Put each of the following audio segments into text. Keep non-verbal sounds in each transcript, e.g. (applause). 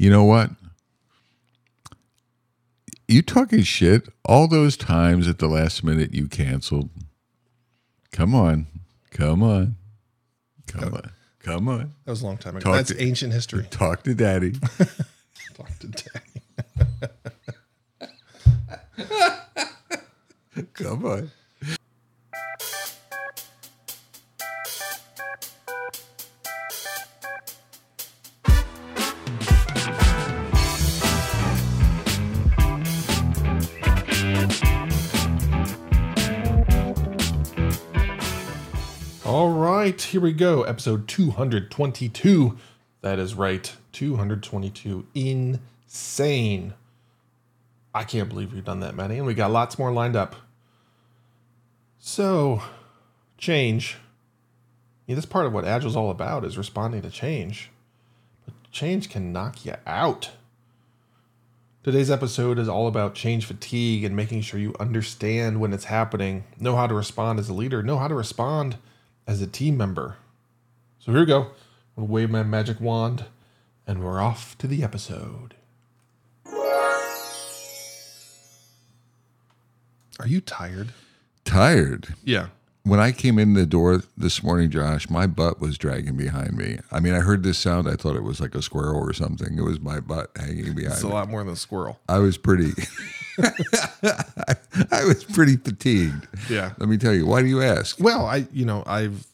You know what? You talking shit all those times at the last minute you canceled. Come on. Come on. Come on. Come on. That was a long time ago. Talk That's to- ancient history. Talk to daddy. (laughs) (laughs) Talk to Daddy. Come on. Right, here we go. Episode 222. That is right. 222. Insane. I can't believe we've done that many, and we got lots more lined up. So, change. This part of what Agile's all about is responding to change. But change can knock you out. Today's episode is all about change fatigue and making sure you understand when it's happening, know how to respond as a leader, know how to respond as a team member. So here we go. I'll wave my magic wand and we're off to the episode. Are you tired? Tired. Yeah. When I came in the door this morning, Josh, my butt was dragging behind me. I mean, I heard this sound. I thought it was like a squirrel or something. It was my butt hanging behind It's a me. lot more than a squirrel. I was pretty. (laughs) (laughs) I was pretty fatigued. Yeah. Let me tell you. Why do you ask? Well, I you know, I've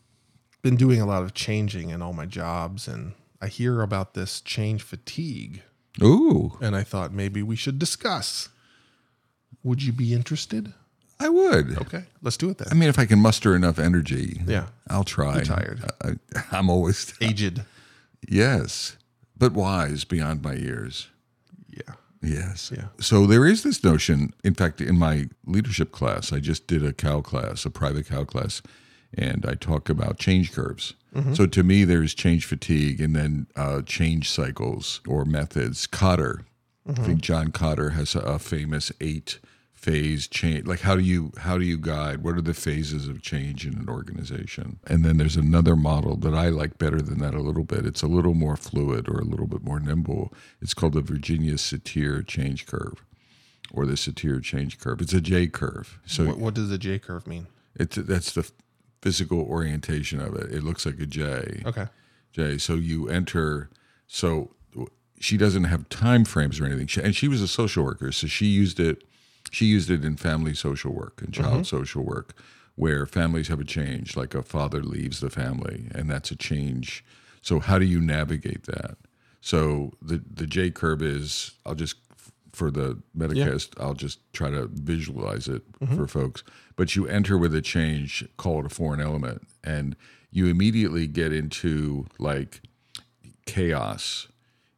been doing a lot of changing in all my jobs and I hear about this change fatigue Ooh, and I thought maybe we should discuss. Would you be interested? I would. Okay, let's do it then. I mean, if I can muster enough energy, Yeah. I'll try. tired. I, I'm always Aged. yes, but wise beyond my years. Yes. Yeah. So there is this notion. In fact, in my leadership class, I just did a CAL class, a private CAL class, and I talk about change curves. So to me, there's change fatigue and then uh, change cycles or methods. Kotter, I think John Kotter has a, a famous eight phase change. Like how do you how do you guide? What are the phases of change in an organization? And then there's another model that I like better than that a little bit. It's a little more fluid or a little bit more nimble. It's called the Virginia Satir change curve or the Satir change curve. It's a J curve. So What, what does the J curve mean? it's that's the physical orientation of it. It looks like a J. Okay. J. So you enter. So she doesn't have time frames or anything. She, and she was a social worker, so she used it. She used it in family social work and child mm-hmm. social work, where families have a change, like a father leaves the family, and that's a change. So how do you navigate that? So the the J curve is. I'll just for the Metacast, I'll just try to visualize it mm-hmm. for folks. But you enter with a change, call it a foreign element, and you immediately get into like chaos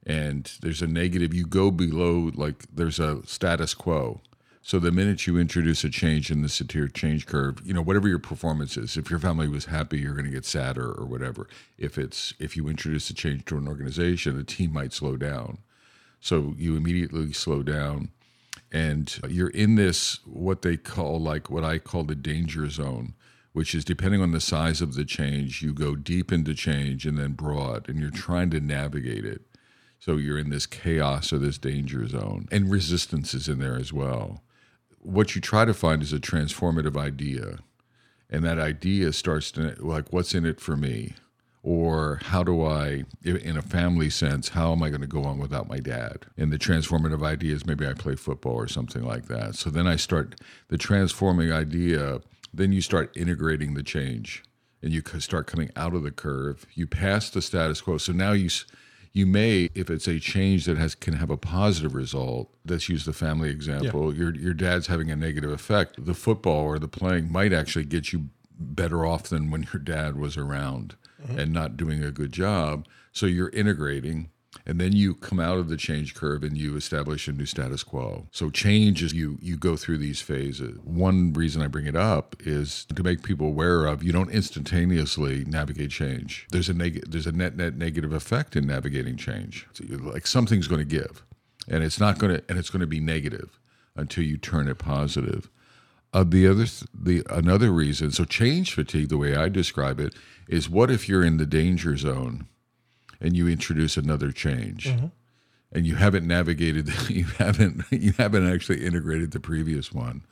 and there's a negative you go below like there's a status quo so the minute you introduce a change in the satir change curve you know whatever your performance is if your family was happy you're going to get sadder or whatever if it's if you introduce a change to an organization the team might slow down so you immediately slow down and you're in this what they call like what I call the danger zone, which is depending on the size of the change, you go deep into change and then broad, and you're trying to navigate it. So you're in this chaos or this danger zone, and resistance is in there as well. What you try to find is a transformative idea, and that idea starts to like, what's in it for me? Or how do I, in a family sense, how am I going to go on without my dad? And the transformative idea is maybe I play football or something like that. So then I start the transforming idea, then you start integrating the change and you start coming out of the curve. You pass the status quo. So now you, you may, if it's a change that has can have a positive result, let's use the family example. Your your dad's having a negative effect. The football or the playing might actually get you better off than when your dad was around mm-hmm. and not doing a good job. So you're integrating. And then you come out of the change curve and you establish a new status quo. So change is you you go through these phases. One reason I bring it up is to make people aware of you don't instantaneously navigate change. There's a neg- there's a net net negative effect in navigating change. So like something's going to give, and it's not going to and it's going to be negative until you turn it positive. Uh, the other the another reason so change fatigue the way I describe it is what if you're in the danger zone and you introduce another change mm-hmm. and you haven't navigated, (laughs) you haven't you haven't actually integrated the previous one.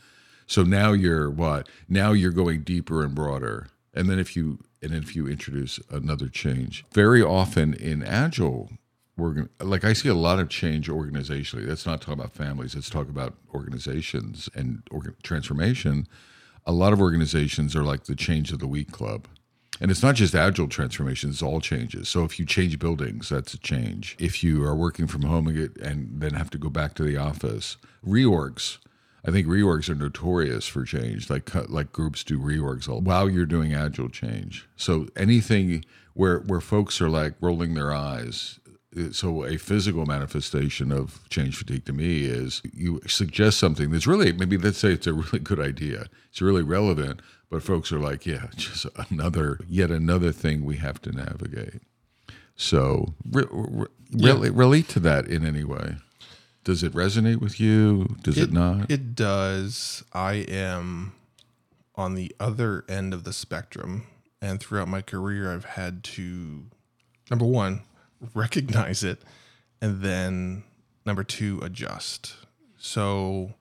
So now you're what? Now you're going deeper and broader. And then if you and if you introduce another change, very often in agile we're like I see a lot of change organizationally. Let's not talk about families. Let's talk about organizations and organ- transformation. A lot of organizations are like the change of the week club. And it's not just agile transformation, it's all changes. So if you change buildings, that's a change. If you are working from home and, get, and then have to go back to the office, reorgs. I think reorgs are notorious for change. Like like groups do reorgs while you're doing agile change. So anything where where folks are like rolling their eyes uh, so a physical manifestation of change fatigue to me is you suggest something that's really maybe let's say it's a really good idea it's really relevant but folks are like yeah (laughs) just another yet another thing we have to navigate. So re- re- yeah. relate to that in any way. Does it resonate with you? Does it, it not? it does. I am on the other end of the spectrum and throughout my career i've had to number one recognize it, and then number two, adjust. So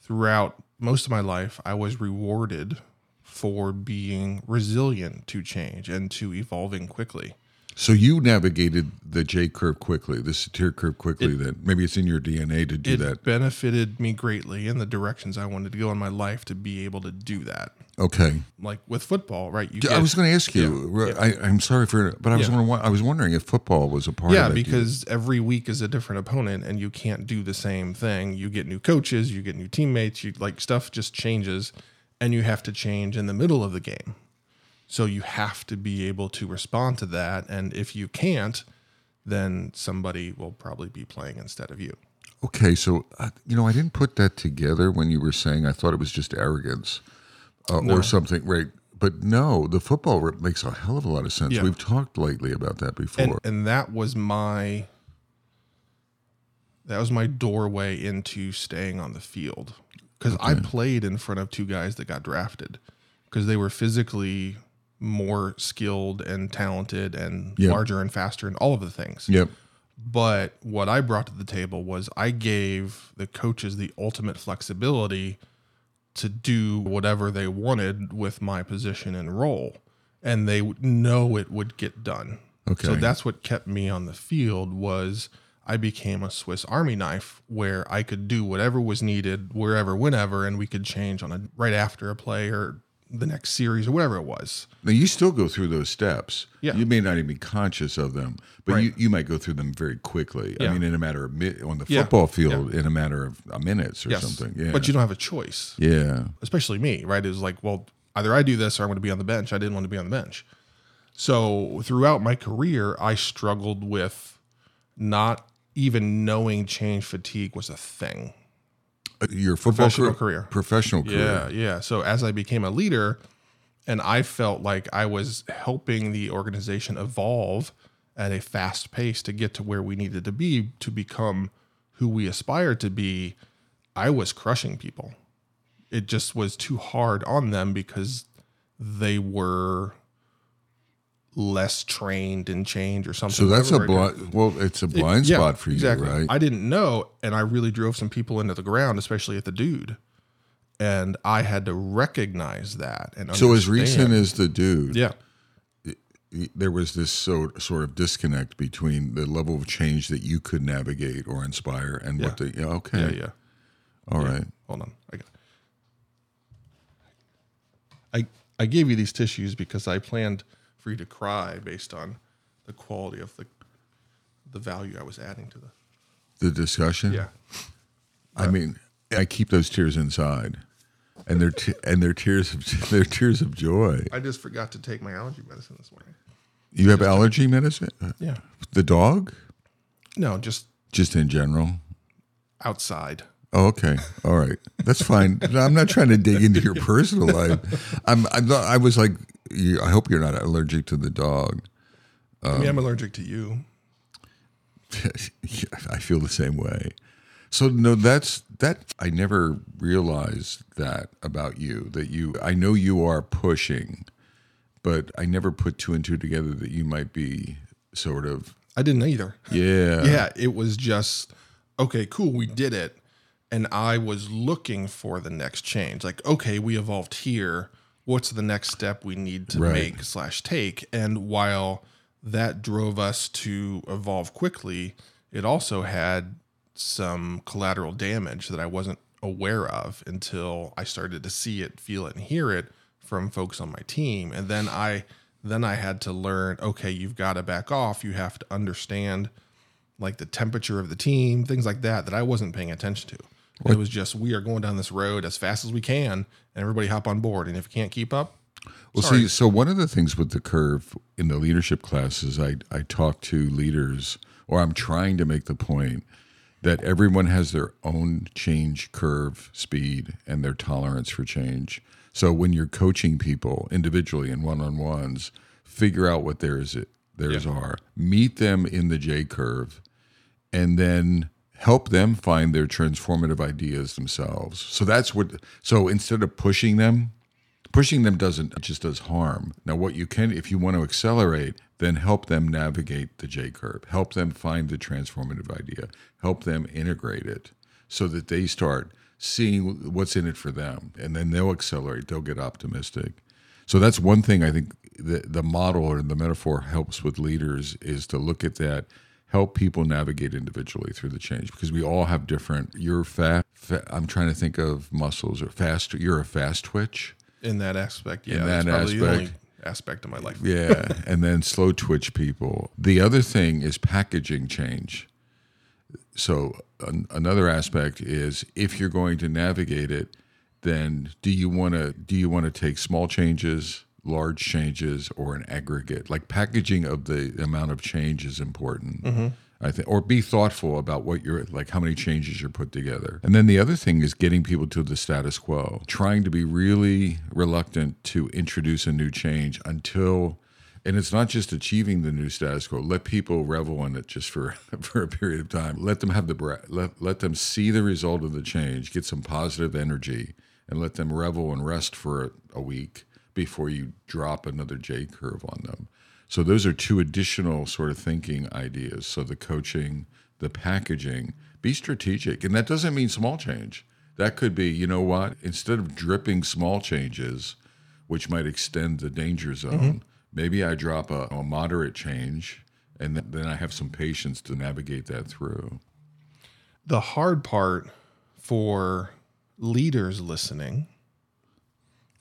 throughout most of my life, I was rewarded for being resilient to change and to evolving quickly. So you navigated the J curve quickly, the satir curve quickly. It, that maybe it's in your DNA to do it that. Benefited me greatly in the directions I wanted to go in my life to be able to do that. Okay. Like with football, right? You I was going to ask you. Yeah, I, am sorry for, but I was yeah. wondering. I was wondering if football was a part. Yeah, of it. because every week is a different opponent, and you can't do the same thing. You get new coaches, you get new teammates. You like stuff just changes, and you have to change in the middle of the game. So you have to be able to respond to that, and if you can't, then somebody will probably be playing instead of you. Okay, so uh, you know, I didn't put that together when you were saying. I thought it was just arrogance uh, no. or something, right? But no, the football makes a hell of a lot of sense. Yeah. We've talked lately about that before, and, and that was my that was my doorway into staying on the field because okay. I played in front of two guys that got drafted because they were physically more skilled and talented and yep. larger and faster and all of the things. Yep. But what I brought to the table was I gave the coaches the ultimate flexibility to do whatever they wanted with my position and role and they know it would get done okay so that's what kept me on the field was i became a swiss army knife where i could do whatever was needed wherever whenever and we could change on a right after a play or the next series or whatever it was. Now you still go through those steps. Yeah. You may not even be conscious of them, but right. you, you might go through them very quickly. Yeah. I mean, in a matter of on the football yeah. field, yeah. in a matter of uh, minutes or yes. something. Yeah. But you don't have a choice. Yeah. Especially me, right? Is like, well, either I do this or I'm going to be on the bench. I didn't want to be on the bench. So throughout my career, I struggled with not even knowing change fatigue was a thing uh, your professional career. Professional career. Yeah, yeah. So as I became a leader, and I felt like I was helping the organization evolve at a fast pace to get to where we needed to be to become who we aspired to be, I was crushing people. It just was too hard on them because they were less trained in change or something. So that's a blind. Well, it's a blind it, spot yeah, for you, exactly. right? I didn't know, and I really drove some people into the ground, especially at the dude. And I had to recognize that. And so as recent as the dude, yeah, there was this sort sort of disconnect between the level of change that you could navigate or inspire and yeah. what the yeah okay yeah yeah all yeah. right hold on I got I I gave you these tissues because I planned free to cry based on the quality of the the value I was adding to the the discussion. Yeah, I mean, I keep those tears inside, and they're t- and they're tears of (laughs) they're tears of joy. I just forgot to take my allergy medicine this morning. You have allergy medicine? Yeah. The dog? No, just just in general. Outside. Oh, okay. All right. That's fine. I'm not trying to dig into your personal life. I'm, I'm not, I was like, I hope you're not allergic to the dog. Um, I mean, I'm allergic to you. (laughs) I feel the same way. So no, that's that. I never realized that about you. That you, I know you are pushing, but I never put two and two together that you might be sort of I didn't either. Yeah. Yeah, it was just okay, cool, we did it. And I was looking for the next change. Like, okay, we evolved here. What's the next step we need to Right. make slash take? And while that drove us to evolve quickly, it also had some collateral damage that I wasn't aware of until I started to see it, feel it, and hear it from folks on my team. And then I then I had to learn, okay, you've got to back off. You have to understand like the temperature of the team, things like that, that I wasn't paying attention to. It was just we are going down this road as fast as we can, and everybody hop on board. And if you can't keep up, Well, Sorry. see, so one of the things with the curve in the leadership classes, I I talk to leaders, or I'm trying to make the point that everyone has their own change curve speed and their tolerance for change. So when you're coaching people individually and one on ones, figure out what theirs theirs are, meet them in the J curve, and then help them find their transformative ideas themselves. So that's what. So instead of pushing them, pushing them doesn't it just does harm now what you can if you want to accelerate then help them navigate the j curve help them find the transformative idea help them integrate it so that they start seeing what's in it for them and then they'll accelerate they'll get optimistic so that's one thing i think the, the model or the metaphor helps with leaders is to look at that help people navigate individually through the change because we all have different you're fast fa- i'm trying to think of muscles or fast you're a fast twitch in that aspect, yeah, In that's that probably the only aspect. aspect of my life. yeah, and then slow twitch people. The other thing is packaging change. So an, another aspect is if you're going to navigate it, then do you want to do you want to take small changes, large changes, or an aggregate? Like packaging of the amount of change is important. I think, or be thoughtful about what you're like, how many changes you're put together. And then the other thing is getting people to the status quo, trying to be really reluctant to introduce a new change until, and it's not just achieving the new status quo. Let people revel in it just for (laughs) for a period of time. Let them have the breath. Let let them see the result of the change, get some positive energy, and let them revel and rest for a, a week before you drop another J curve on them. So those are two additional sort of thinking ideas. So the coaching, the packaging, be strategic. And that doesn't mean small change. That could be, you know what, instead of dripping small changes, which might extend the danger zone, mm-hmm. maybe I drop a, a moderate change and th- then I have some patience to navigate that through. The hard part for leaders listening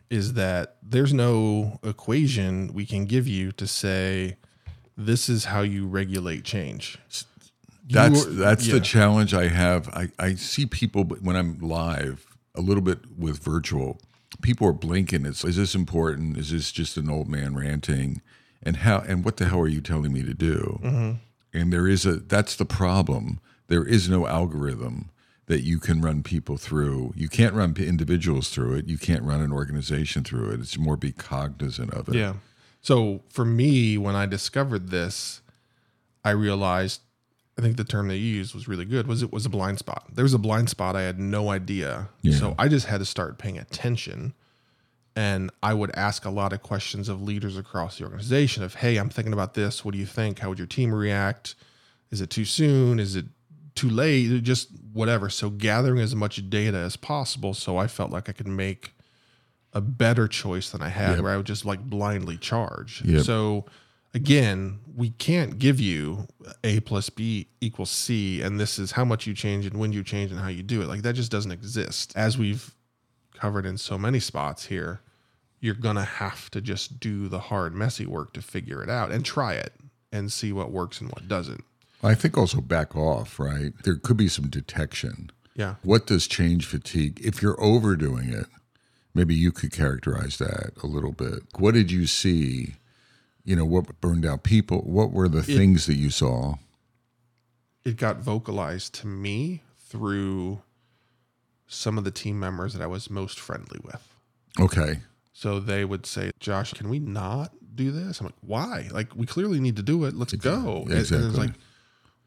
is that there's no equation we can give you to say this is how you regulate change. That's You- that's the challenge I have. I, I see people when I'm live a little bit with virtual. People are blinking. It's is this important? Is this just an old man ranting? And how and what the hell are you telling me to do? Mm-hmm. And there is a that's the problem. There is no algorithm that you can run people through. You can't run individuals through it. You can't run an organization through it. It's more be cognizant of it. Yeah. So for me, when I discovered this, I realized I think the term they used was really good. Was it was a blind spot? There was a blind spot. I had no idea. Yeah. So I just had to start paying attention. And I would ask a lot of questions of leaders across the organization of, hey, I'm thinking about this. What do you think? How would your team react? Is it too soon? Is it too late? Just whatever. So gathering as much data as possible so I felt like I could make a better choice than I had, Yep. where I would just like blindly charge. Yep. So again, we can't give you A plus B equals C, and this is how much you change and when you change and how you do it. Like that just doesn't exist. As we've covered in so many spots here, you're gonna have to just do the hard, messy work to figure it out and try it and see what works and what doesn't. I think also back off, right? There could be some detection. Yeah. What does change fatigue? If you're overdoing it, maybe you could characterize that a little bit. What did you see? You know, what burned out people? What were the things that you saw? it got vocalized to me through some of the team members that I was most friendly with. Okay. So they would say, Josh, can we not do this? I'm like, why? Like, we clearly need to do it. Let's go. And- And Exactly. it's like,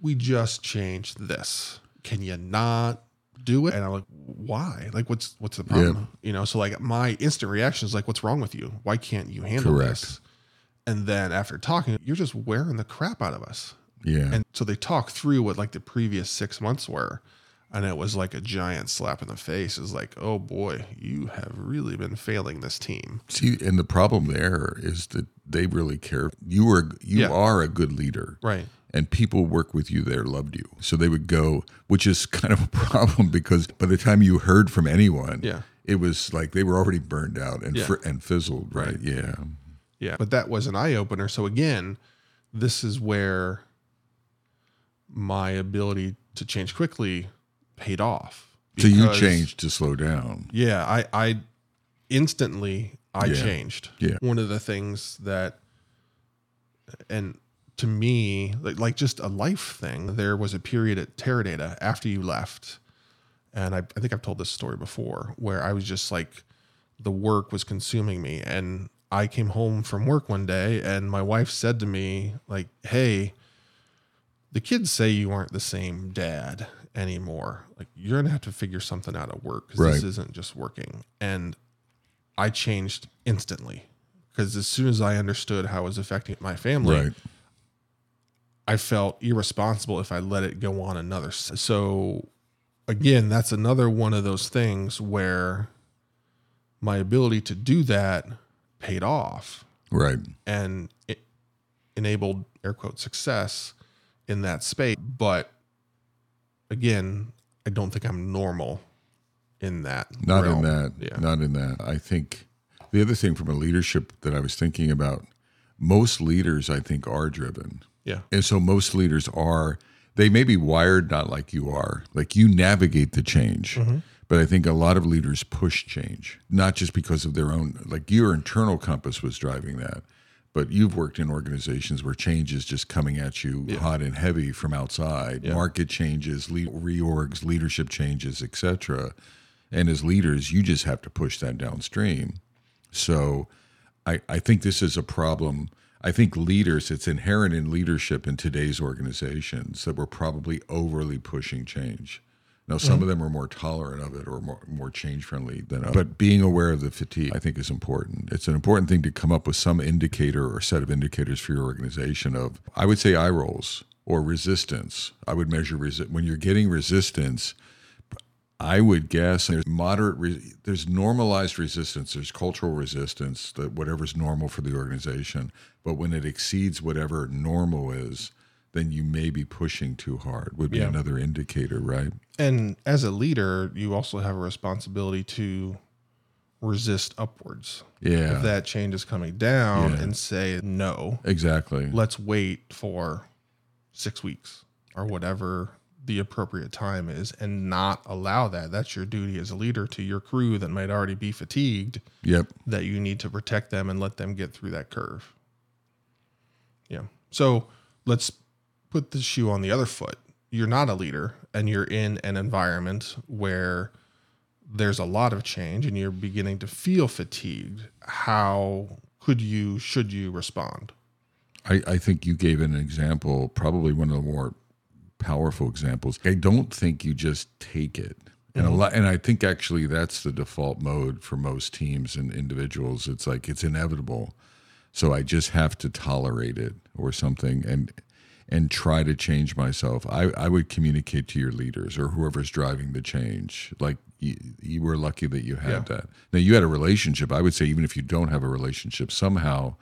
we just changed this. Can you not do it? And I'm like, why? Like, what's what's the problem? You know, so like my instant reaction is like, what's wrong with you? Why can't you handle Correct. this? And then after talking, you're just wearing the crap out of us. Yeah. And so they talk through what like the previous six months were. And it was like a giant slap in the face. It's like, oh boy, you have really been failing this team. See, and the problem there is that they really care. You were you Yeah. are a good leader. Right. And people work with you there loved you. So they would go, which is kind of a (laughs) problem because by the time you heard from anyone, Yeah. it was like they were already burned out and Yeah. fr- and fizzled, right? Right. Yeah. Yeah. But that was an eye opener. So again, this is where my ability to change quickly paid off. So you Because- changed to slow down. Yeah, I, I instantly I Yeah. changed. Yeah. One of the things that and to me, like like just a life thing, there was a period at Teradata after you left. And I, I think I've told this story before where I was just like the work was consuming me. And I came home from work one day and my wife said to me, like, hey, the kids say you aren't the same dad anymore. Like you're gonna have to figure something out at work because this isn't just working. And I changed instantly because as soon as I understood how it was affecting my family, Right. I felt irresponsible if I let it go on another. So again, that's another one of those things where my ability to do that paid off Right. and it enabled air quote success in that space. But again, I don't think I'm normal in that. Not realm. in that. Yeah. Not in that. I think the other thing from a leadership that I was thinking about, most leaders I think are driven. Yeah. And so most leaders are, they may be wired not like you are. Like you navigate the change. Mm-hmm. But I think a lot of leaders push change, not just because of their own, like your internal compass was driving that. But you've worked in organizations where change is just coming at you hot and heavy from outside. Market changes, le- reorgs, leadership changes, etc. And as leaders, you just have to push that downstream. So I, I think this is a problem. I think leaders, it's inherent in leadership in today's organizations that we're probably overly pushing change. Now, some mm. of them are more tolerant of it or more, more change friendly than others. But being aware of the fatigue, I think, is important. It's an important thing to come up with some indicator or set of indicators for your organization of, I would say, eye rolls or resistance. I would measure resi- when you're getting resistance. I would guess there's moderate, re- there's normalized resistance, there's cultural resistance, that whatever's normal for the organization. But when it exceeds whatever normal is, then you may be pushing too hard. Would be Yeah. another indicator, right? And as a leader, you also have a responsibility to resist upwards. Yeah, If that change is coming down Yeah. and say, no, exactly. let's wait for six weeks or whatever the appropriate time is and not allow that. That's your duty as a leader to your crew that might already be fatigued, Yep. that you need to protect them and let them get through that curve. Yeah. So let's put the shoe on the other foot. You're not a leader and you're in an environment where there's a lot of change and you're beginning to feel fatigued. How could you, should you respond? I, I think you gave an example, probably one of the more powerful examples. I don't think you just take it. And a mm-hmm. lot, and I think actually that's the default mode for most teams and individuals. It's like it's inevitable, so I just have to tolerate it or something, and and try to change myself. I, I would communicate to your leaders or whoever's driving the change. Like you, you were lucky that you had Yeah. that. Now you had a relationship. I would say even if you don't have a relationship, somehow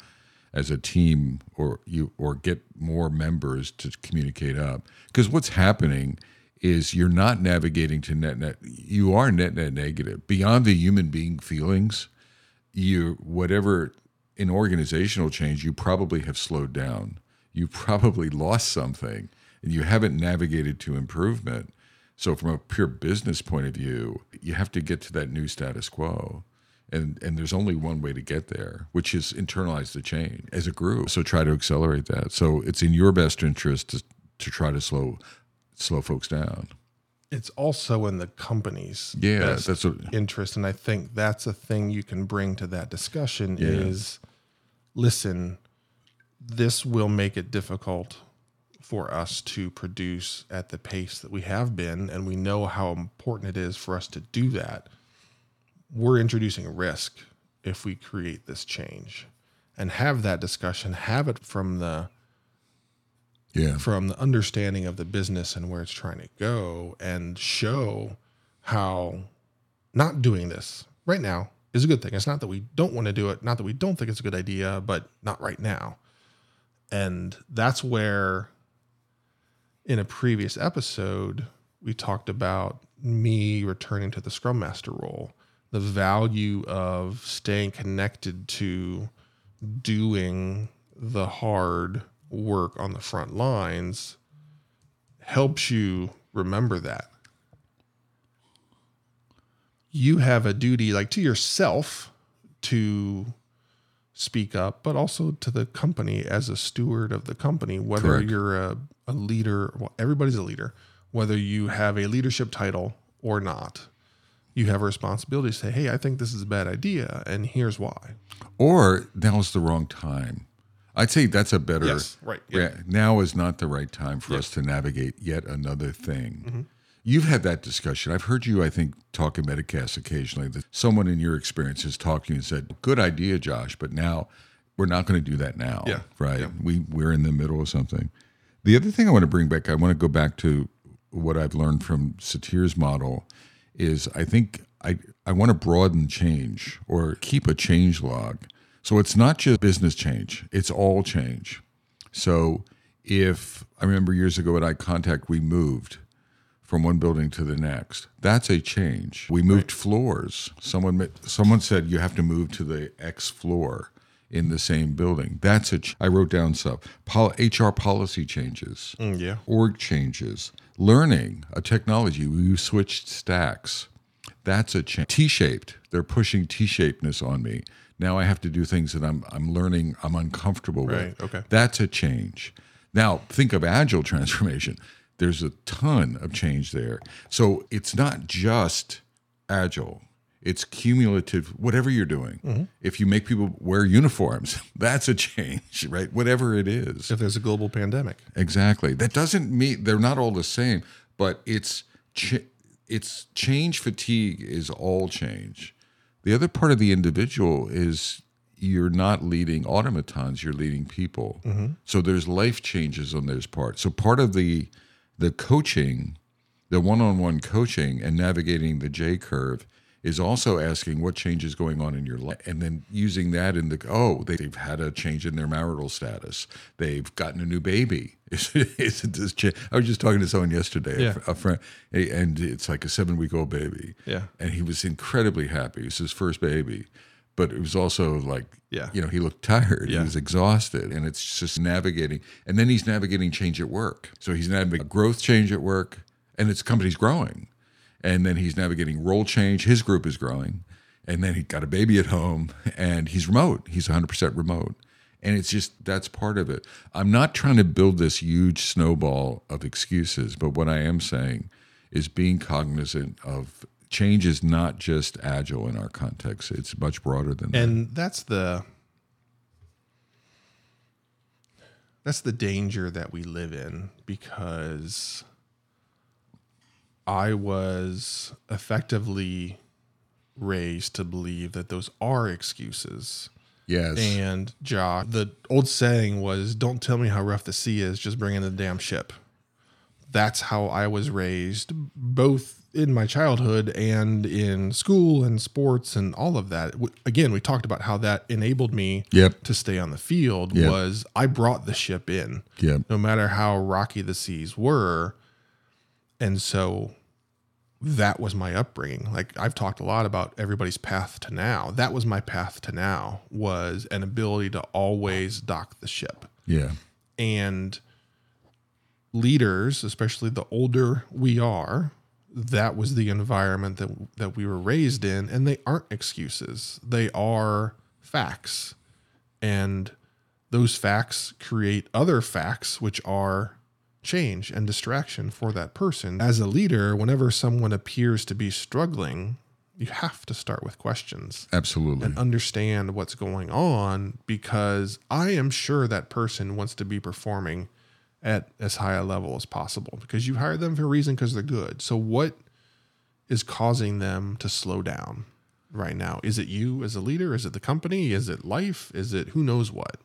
as a team or you or get more members to communicate up. Because what's happening is you're not navigating to net net you are net net negative. Beyond the human being feelings you whatever in organizational change you probably have slowed down. You probably lost something and you haven't navigated to improvement. So from a pure business point of view you have to get to that new status quo and and there's only one way to get there which is internalize the change as a group. So try to accelerate that. So it's in your best interest to, to try to slow slow folks down. It's also in the company's yeah best that's what interest. And i think that's a thing you can bring to that discussion is listen this will make it difficult for us to produce at the pace that we have been. And we know how important it is for us to do that we're introducing risk if we create this change and have that discussion have it from the Yeah. from the understanding of the business and where it's trying to go and show how not doing this right now is a good thing. It's not that we don't want to do it, not that we don't think it's a good idea, but not right now. And that's where in a previous episode we talked about me returning to the scrum master role, the value of staying connected to doing the hard work on the front lines helps you remember that. You have a duty, like to yourself, to speak up, but also to the company as a steward of the company, whether Correct. you're a, a leader, well, everybody's a leader, whether you have a leadership title or not. You have a responsibility to say, hey, I think this is a bad idea, and here's why. Or now now's the wrong time. I'd say that's a better. Yes, right, yeah. Yeah. Now is not the right time for us to navigate yet another thing. Mm-hmm. You've had that discussion. I've heard you, I think, talk in Metacast occasionally that someone in your experience has talked to you and said, Good idea, Josh, but now we're not going to do that now. Yeah, Right. We, we're in the middle of something. The other thing I want to bring back, I want to go back to what I've learned from Satir's model is I think I, I want to broaden change or keep a change log. So it's not just business change, it's all change. So if I remember years ago at iContact, we moved from one building to the next. That's a change. We moved floors. Someone someone said you have to move to the X floor in the same building. That's a. Ch- I wrote down stuff. Pol- HR policy changes Mm, yeah. org changes, learning a technology. We switched stacks. That's a change. T-shaped. They're pushing T-shapedness on me. Now I have to do things that I'm I'm learning. I'm uncomfortable Right, with. okay. That's a change. Now think of agile transformation. There's a ton of change there. So it's not just agile. It's cumulative. Whatever you're doing. Mm-hmm. If you make people wear uniforms, (laughs) that's a change, (laughs) right? Whatever it is. If there's a global pandemic. Exactly. That doesn't mean they're not all the same, but it's ch- it's change fatigue is all change. The other part of the individual is you're not leading automatons, you're leading people. So there's life changes on those parts. So part of the the coaching, the one-on-one coaching and navigating the J curve is also asking what change is going on in your life and then using that in the oh they've had a change in their marital status. They've gotten a new baby. (laughs) Is it, is it this cha- i was just talking to someone yesterday a Yeah. a, friend and it's like a seven week old baby. Yeah. and he was incredibly happy. It was his first baby. But it was also like Yeah. you know he looked tired. Yeah. he was exhausted. And it's just navigating and then he's navigating change at work. So he's navigating growth change at work and its company's growing and then he's navigating role change. His group is growing and then he got a baby at home and he's remote. He's 100% remote. And it's just that's part of it. I'm not trying to build this huge snowball of excuses but what i am saying is being cognizant of change is not just agile in our context. It's much broader than that. And that's the that's the danger that we live in because i was effectively raised to believe that those are excuses yes and josh the old saying was don't tell me how rough the sea is just bring in the damn ship that's how i was raised both in my childhood and in school and sports and all of that again we talked about how that enabled me Yep. to stay on the field Yep. was i brought the ship in Yep. no matter how rocky the seas were and so that was my upbringing. Like i've talked a lot about everybody's path to now. That was my path to now was an ability to always dock the ship. Yeah. And leaders especially the older we are that was the environment that that we were raised in and they aren't excuses. They are facts. And those facts create other facts which are change and distraction for that person as a leader whenever someone appears to be struggling you have to start with questions absolutely and understand what's going on because I am sure that person wants to be performing at as high a level as possible because you hired them for a reason because they're good. So what is causing them to slow down right now? Is it you as a leader? Is it the company? Is it life? Is it who knows what?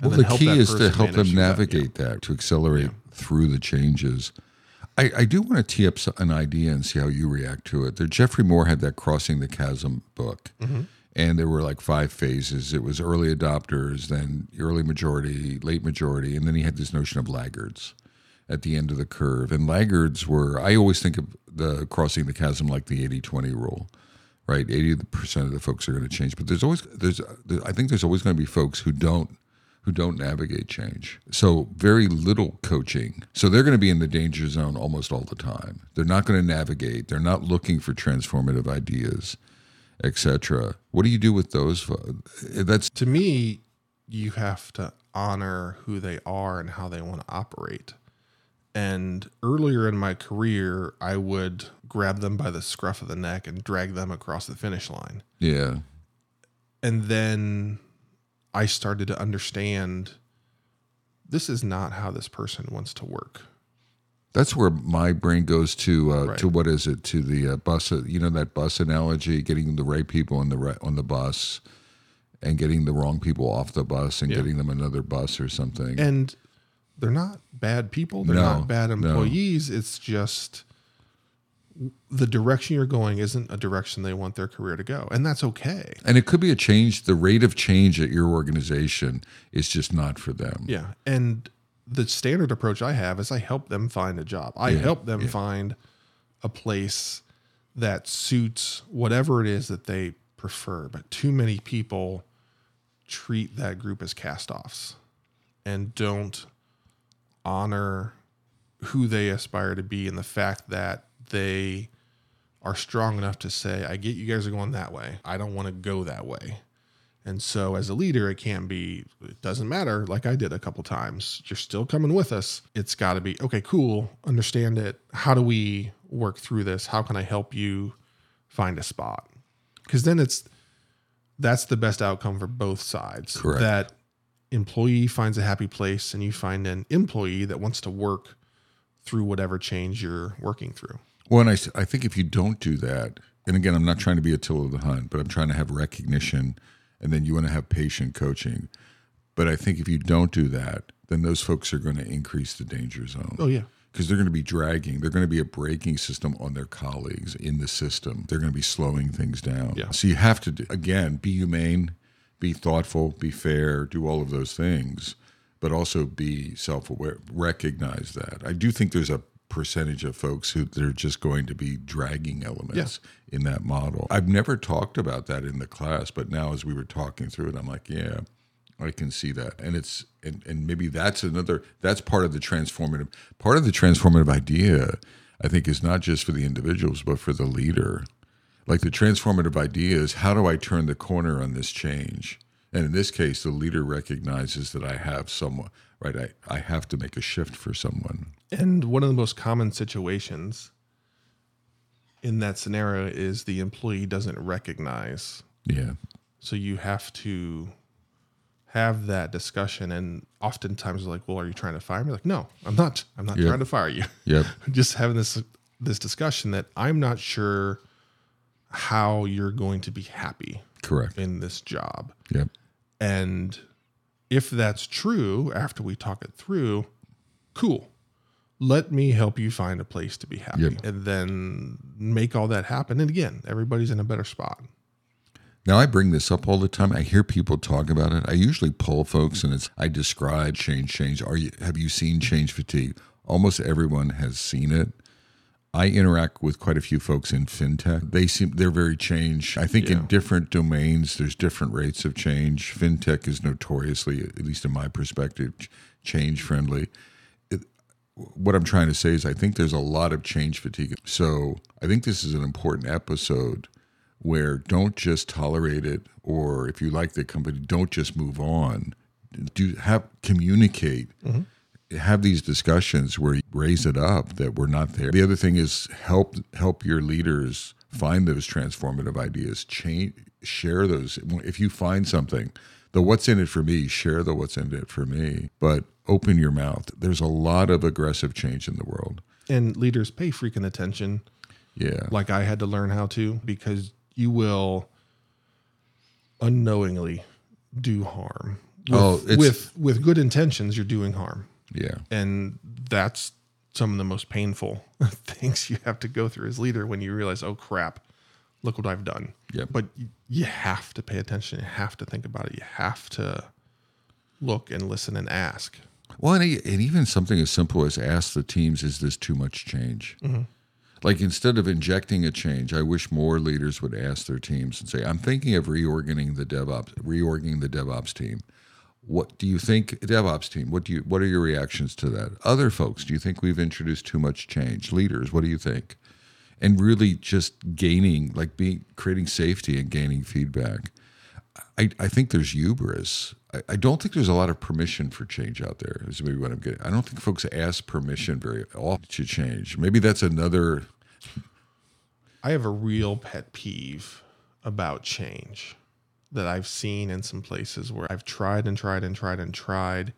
Well, the key is to help them through that. Yeah. navigate that, to accelerate through the changes. I, I do want to tee up an idea and see how you react to it. There, Geoffrey Moore had that Crossing the Chasm book, Mm-hmm. and there were like five phases. It was early adopters, then early majority, late majority, and then he had this notion of laggards at the end of the curve. And laggards were, I always think of the Crossing the Chasm like the 80 20 rule right? Eighty percent of the folks are going to change, but there's always there's I think there's always going to be folks who don't who don't navigate change. So very little coaching. So they're going to be in the danger zone almost all the time. They're not going to navigate. They're not looking for transformative ideas, etc. What do you do with those? That's To me, you have to honor who they are and how they want to operate. And earlier in my career, I would grab them by the scruff of the neck and drag them across the finish line. yeah, And then I started to understand this is not how this person wants to work. That's where my brain goes to uh, Right. to what is it to the uh, bus? uh, You know that bus analogy, getting the right people on the right on the bus, and getting the wrong people off the bus, and Yeah. getting them another bus or something. And they're not bad people. They're No, not bad no. employees. It's just the direction you're going isn't a direction they want their career to go. And that's okay. And it could be a change. The rate of change at your organization is just not for them. Yeah. And the standard approach I have is I help them find a job. I Yeah, help them find a place that suits whatever it is that they prefer. But too many people treat that group as cast offs and don't honor who they aspire to be and the fact that they are strong enough to say, I get you guys are going that way. I don't want to go that way. And so, as a leader, it can't be, it doesn't matter, like I did a couple times. You're still coming with us. It's got to be, okay, cool, understand it. How do we work through this? How can I help you find a spot? Because then it's, that's the best outcome for both sides. Correct. That employee finds a happy place and you find an employee that wants to work through whatever change you're working through. Well, and I think if you don't do that, and again, I'm not trying to be Attila the Hun, but I'm trying to have recognition, and then you want to have patient coaching. But I think if you don't do that, then those folks are going to increase the danger zone. Oh, yeah. because they're going to be dragging. They're going to be a braking system on their colleagues in the system. They're going to be slowing things down. Yeah. So you have to do, again be humane, be thoughtful, be fair, do all of those things, but also be self-aware. Recognize that. I do think there's a percentage of folks who they're just going to be dragging elements in that model. I've never talked about that in the class, but now as we were talking through it, I'm like, yeah, I can see that, and it's and, and maybe that's another that's part of the transformative part of the transformative idea. I think is not just for the individuals, but for the leader. Like the transformative idea is how do I turn the corner on this change? And in this case, the leader recognizes that I have someone right. I, I have to make a shift for someone. And one of the most common situations in that scenario is the employee doesn't recognize. Yeah, So you have to have that discussion. And oftentimes, like, well, are you trying to fire me? Like, no, I'm not. I'm not Yeah. trying to fire you. (laughs) yep, Just having this this discussion that I'm not sure how you're going to be happy correct. in this job. Yep, And if that's true, after we talk it through, cool. Let me help you find a place to be happy Yep. and then make all that happen. And again, everybody's in a better spot. Now I bring this up all the time. I hear people talk about it. I usually poll folks, and it's I describe change. Change. Are you have you seen change fatigue? Almost everyone has seen it. I interact with quite a few folks in fintech. They seem they're very change. I think Yeah. in different domains, there's different rates of change. Fintech is notoriously, at least in my perspective, change friendly. What I'm trying to say is, I think there's a lot of change fatigue. So I think this is an important episode where don't just tolerate it, or if you like the company, don't just move on. Do have communicate mm-hmm. have these discussions where you raise it up that we're not there. The other thing is help help your leaders find those transformative ideas. Change share those. If you find something, the what's in it for me, share the what's in it for me. But open your mouth. There's a lot of aggressive change in the world. And leaders pay freaking attention, Yeah. like I had to learn how to, because you will unknowingly do harm with, Oh, it's- with with good intentions, you're doing harm, Yeah. and that's some of the most painful (laughs) things you have to go through as leader when you realize, oh crap, look what I've done. Yeah. But you have to pay attention. You have to think about it. You have to look and listen and ask. Well, and, and even something as simple as ask the teams, is this too much change? Mm-hmm. Like instead of injecting a change, I wish more leaders would ask their teams and say, I'm thinking of reorganizing the DevOps, reorganizing the DevOps team. What do you think, DevOps team? What do you? What are your reactions to that? Other folks, do you think we've introduced too much change? Leaders, what do you think? And really just gaining, like being creating safety and gaining feedback. I, I think there's hubris. I, don't think there's a lot of permission for change out there. Is maybe what I'm getting. I don't think folks ask permission very often to change. Maybe that's another. I have a real pet peeve about change that I've seen in some places where I've tried and tried and tried and tried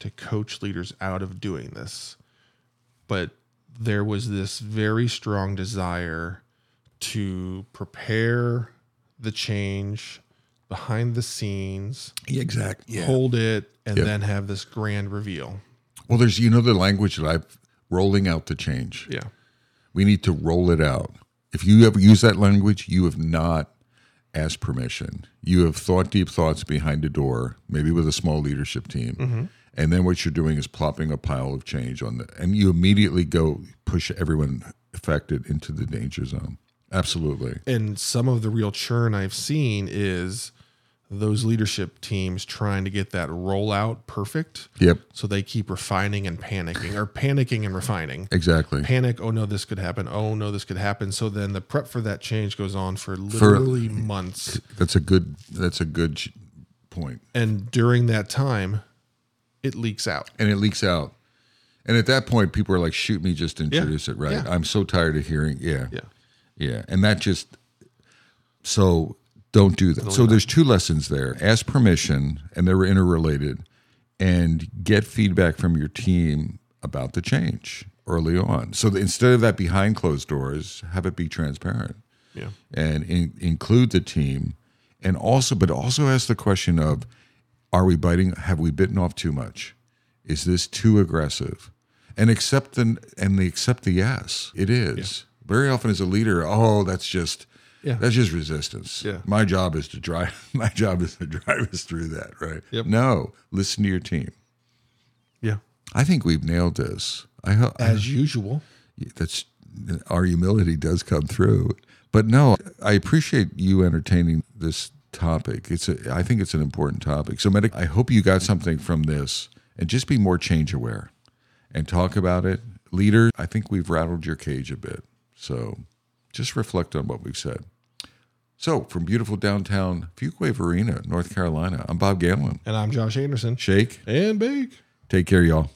to coach leaders out of doing this. But there was this very strong desire to prepare the change behind the scenes, Yeah, Exactly. hold it, and Yep. then have this grand reveal. Well, there's you know the language that I've rolling out the change. Yeah. We need to roll it out. If you ever use that language, you have not asked permission. You have thought deep thoughts behind a door, maybe with a small leadership team. Mm-hmm. And then what you're doing is plopping a pile of change on the, and you immediately go push everyone affected into the danger zone. Absolutely. and some of the real churn I've seen is those leadership teams trying to get that rollout perfect. Yep. So they keep refining and panicking or panicking and refining. Exactly. Panic, oh no, this could happen. Oh no, this could happen. So then the prep for that change goes on for literally months. That's a good. That's a good point. And during that time, it leaks out. and it leaks out. And at that point, people are like, "Shoot me, just introduce it." Right? Yeah. I'm so tired of hearing, yeah, Yeah. yeah, and that just so don't do that. So there's two lessons there: ask permission, and they're interrelated, and get feedback from your team about the change early on. So instead of that behind closed doors, have it be transparent Yeah. and in, include the team, and also, but also ask the question of, are we biting? Have we bitten off too much? Is this too aggressive? And accept the and they accept the yes. It is very often as a leader. Oh, that's just Yeah. that's just resistance. Yeah. My job is to drive. (laughs) My job is to drive us through that. Right. Yep. No, listen to your team. Yeah. I think we've nailed this. I hope As usual. that's our humility does come through. But no, I appreciate you entertaining this topic. It's a, I think it's an important topic. So, medic, I hope you got something from this, and just be more change aware, and talk about it. Leader, I think we've rattled your cage a bit. So, just reflect on what we've said. So, from beautiful downtown Fuquay-Varina, North Carolina, I'm Bob Galen. And I'm Josh Anderson. Shake. And bake. Take care, y'all.